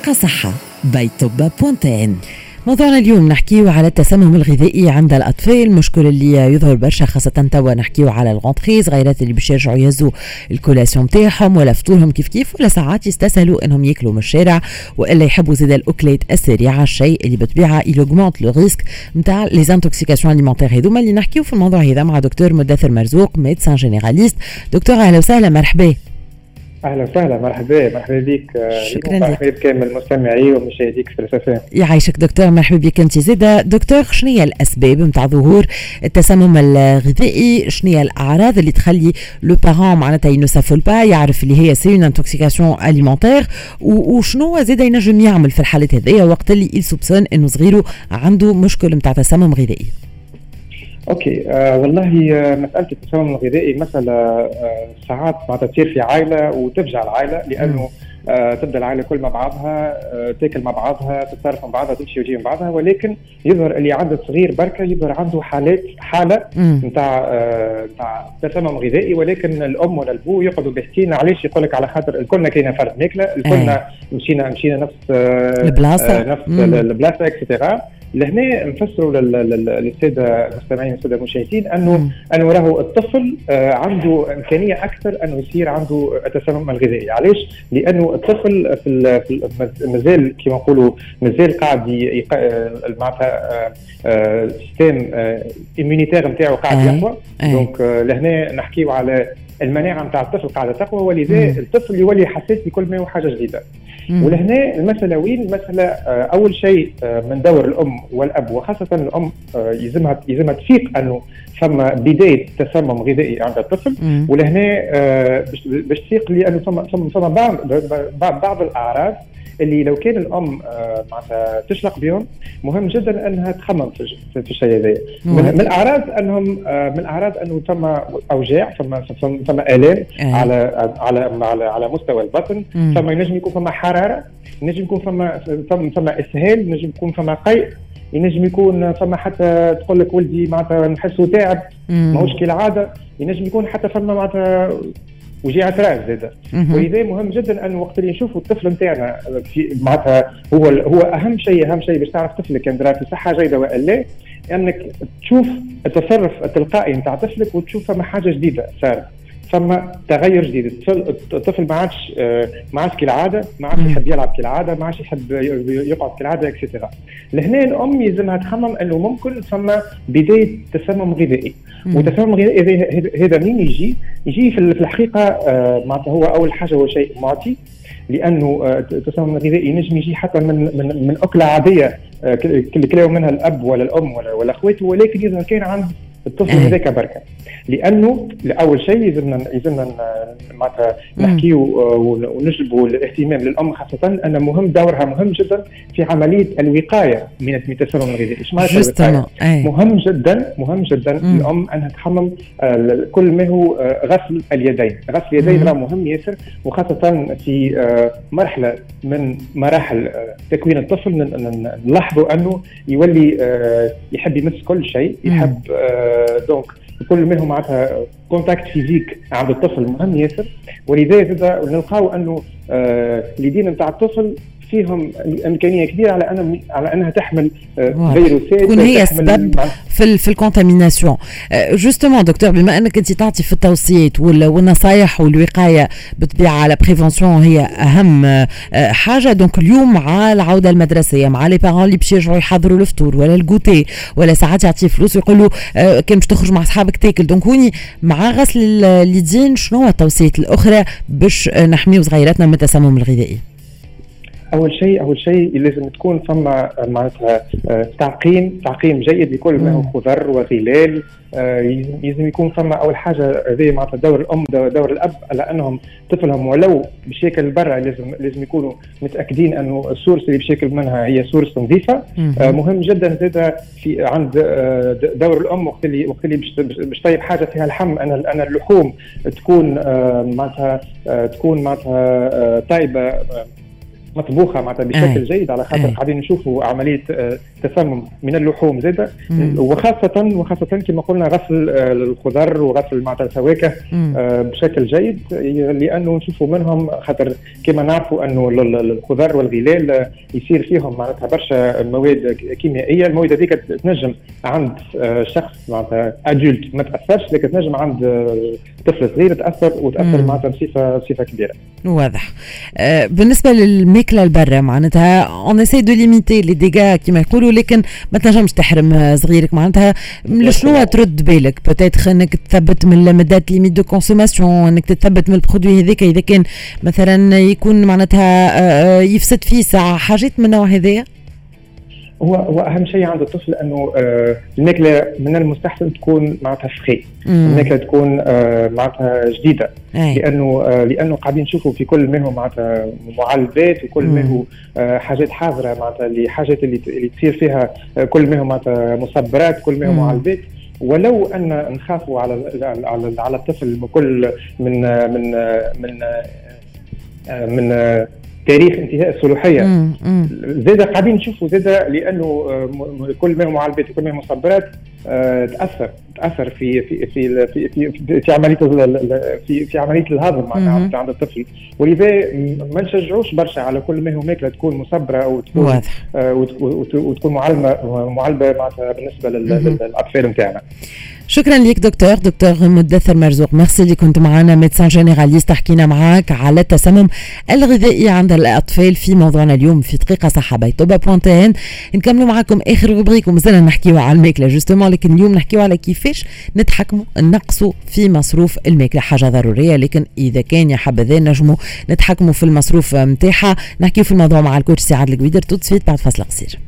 دقيقة صحة by توبا point tn موضوعنا اليوم نحكيو على التسمم الغذائي عند الأطفال مشكل اللي يظهر برشا خاصة توا نحكيو على ال rentrée صغيرات اللي باش يرجعوا يهزوا ال collation تاعهم ولا فطورهم كيف كيف ولا ساعات يستسهلوا إنهم يأكلوا من الشارع وإلا يحبوا زيد الأكلات السريعة الشيء اللي بالطبيعه ي augmente le risque نتاع les intoxications alimentaires هذوما اللي نحكيو في الموضوع هذا مع دكتور مدثر مرزوق médecin généraliste دكتور أهلا وسهلا مرحبا. أهلا وسهلا مرحبا مرحبا بك شكرا لك. مرحبا بكامل المستمعي ومشاهديك في الفلسفه يعيشك دكتور مرحبا بك أنت زاده دكتور شنو هي الأسباب نتاع ظهور التسمم الغذائي؟ شنو هي الأعراض اللي تخلي le parent معناتها ينسفل با يعرف اللي هي c'est une intoxication alimentaire وشنو زاده ينجم يعمل في الحالات هذيا وقت اللي ي soupçonne إنه صغيره عنده مشكل نتاع تسمم غذائي؟ OK آه والله آه مسألة التسمم الغذائي مسألة آه ساعات معناتها تصير في عائلة وتفجع العائلة لأنه آه تبدأ العائلة كل مع بعضها آه تأكل مع بعضها تتصرف مع بعضها تمشي وتجي مع بعضها ولكن يظهر اللي عنده صغير بركة يظهر عنده حالات حالة نتاع نتاع آه تسمم غذائي ولكن الأم ولا البو يقعدوا باهتين علاش يقول لك على خاطر الكلنا كاينة فرد ماكلة الكلنا مشينا مشينا نفس آه البلاصة. نفس البلاصة اكسترا لهنا نفسروا للسادة المستمعين والسادة المشاهدين أنه أنه راهو الطفل عنده إمكانية أكثر أنه يصير عنده التسمم الغذائي، علاش؟ لأنه الطفل في, مازال كما نقولوا مازال قاعد معناتها système immunitaire نتاعو قاعد يقوى. donc لهنا نحكيو على المناعة نتاع الطفل قاعدة تقوى ولذا الطفل يولي حساس لكل ما هو حاجة جديدة. ولهنا المسألة وين؟ المسألة أول شيء من دور الأم والأب وخاصة الأم يلزمها يلزمها تفيق أنه فما بداية تسمم غذائي عند الطفل. ولهنا باش تفيق لأنه فما فما بعض بعض الأعراض اللي لو كان الأم معناتها تشلق بهم مهم جدا أنها تخمم في الشيء هذا. من الاعراض أنهم من الاعراض أنه ثم أوجاع ثم ثم آلام على على على على مستوى البطن ثم ينجم يكون فما حرارة ينجم يكون فما ثم ثم إسهال ينجم يكون فما قيء ينجم يكون فما حتى تقول لك ولدي معناتها نحسه تعب ماهوش كالعادة ينجم يكون حتى فما معناتها وجيعة راس زاده. ولذا مهم جدا انه وقت اللي نشوفوا الطفل نتاعنا في معناتها هو هو أهم شيء أهم شيء باش تعرف طفلك كان في صحة جيدة والا لا أنك تشوف التصرف التلقائي نتاع طفلك وتشوف فما حاجة جديدة صارت. فما تغير جديد. الطفل ما عادش ما عادش كالعادة ما عادش يحب يلعب كالعادة ما عادش يحب يقعد كالعادة اكسترا لهنا الأم يلزمها تخمم أنه ممكن فما بداية تسمم غذائي. والتسمم الغذائي هذا منين يجي؟ يجي في الحقيقة معناتها هو أول حاجة هو شيء معطي لأنه التسمم الغذائي ينجم يجي حتى من من من أكلة عادية كلاو منها الأب ولا الأم ولا ولا اخواته ولكن إذا كان عند الطفل هذاك بركة. لأنه لأول شيء لازمنا لازمنا معناتها نحكيو ونجلبوا الاهتمام للأم خاصة أن مهم دورها مهم جدا في عملية الوقاية من التسمم الغذائي إيش؟ معناتها مهم جدا مهم جدا الام أنها تحمم كل ما هو غسل اليدين. غسل اليدين راه مهم ياسر وخاصة في مرحلة من مراحل تكوين الطفل نلاحظوا أنه يولي يحب يمس كل شيء يحب donc كل منهم معناتها contact physique عند الطفل مهم ياسر. ولذلك نلقاو أنه اليدين نتاع الطفل فيهم إمكانية كبيرة على ان على أنها تحمل فيروسات تكون هي السبب في في ال contamination justement دكتور بما أنك أنت تعطي في التوصيات والنصائح والوقاية بالطبيعة la prévention هي أهم حاجة. donc اليوم مع العودة المدرسية مع les parents اللي باش يرجعوا يحضروا الفطور ولا ال goûter ولا ساعات يعطيه فلوس ويقول له كان باش تخرج مع أصحابك تاكل. donc هوني مع غسل اليدين شنو التوصيات الأخرى باش نحميو صغيراتنا من التسمم الغذائي؟ أول شيء أول شيء لازم تكون فما معناتها تعقيم تعقيم جيد لكل ما هو خضر وغلال لازم يكون فما أول حاجة هذه معناتها دور الأم دور الأب على أنهم طفلهم. ولو باش ياكل برا لازم لازم يكونوا متأكدين أنه ال source اللي باش ياكل منها هي source نظيفة. مهم جدا زاد في عند دور الأم وقت اللي وقت اللي باش طيب حاجة فيها اللحم أنا أنا اللحوم تكون معناتها تكون معناتها طيبة. مطبوخة معناتها بشكل جيد على خاطر قاعدين نشوفوا عملية آه، تسمم من اللحوم زاده وخاصه وخاصة كما قلنا غسل آه، الخضر وغسل معناتها الفواكه آه، بشكل جيد لأنه نشوفوا منهم خاطر كما نعرفوا أنه الخضر والغلال يصير فيهم معناتها برشا مواد كيميائية. المواد هذيك تنجم عند شخص معناتها ادولت ما تأثرش لكن تنجم عند طفل صغير تأثر وتأثر معناتها بصفه بصفة كبيرة. واضح. بالنسبة للماكله البرة معناتها on essaie de limiter les dégâts كيما يقولوا ولكن ما تنجمش تحرم صغيرك معناتها شنو ترد بالك؟ peut-être إنك تثبت من ال date limite de consommation إنك تثبت من ال produit هذاك إذا كان مثلا يكون معناتها آه، آه، يفسد فيه ساعة حاجات من النوع هذايا؟ هو هو أهم شيء عند الطفل أنه آه الماكلة من المستحسن تكون معناتها فخي الماكلة تكون آه معناتها جديدة. أي. لأنه آه لأنه قاعدين نشوفوا في كل ما هو معناتها معلبات وكل ما هو حاجات حاضرة معناتها لحاجات اللي اللي تصير فيها كل ما هو معناتها مصبرات كل ما هو معلبات ولو أن نخافوا على على على الطفل بكل من من من من, من تاريخ انتهاء الصلاحيه زاد قاعدين نشوفوا زاد لأنه آه، كل ما هو معالجات كل ما هو مصبرات آه، تأثر. تأثر في في في في في, في عملية في في عملية الهضم معناتها عند الطفل. ولذا ما نشجعوش برشا على كل ما هو ماكله تكون مصبرة أو تكون واضح. آه وتكون معلمة معلبة معناتها بالنسبة للأطفال نتاعنا. شكرا لك دكتور. دكتور مدثر مرزوق ميرسي اللي كنت معنا médecin généraliste حكينا معاك على التسمم الغذائي عند الأطفال في موضوعنا اليوم في دقيقة صحة بيتوبا point tn نكملوا معاكم آخر rubrique ومازلنا نحكيو على الماكلة. justement لكن اليوم نحكيو على كيفاش نتحكموا نقصوا في مصروف الماكله حاجة ضرورية لكن إذا كان يا حبذا نجموا نتحكموا في المصروف نتاعها نحكيو في الموضوع مع الكوتش سعاد الكبيدر توت بعد فاصل قصير.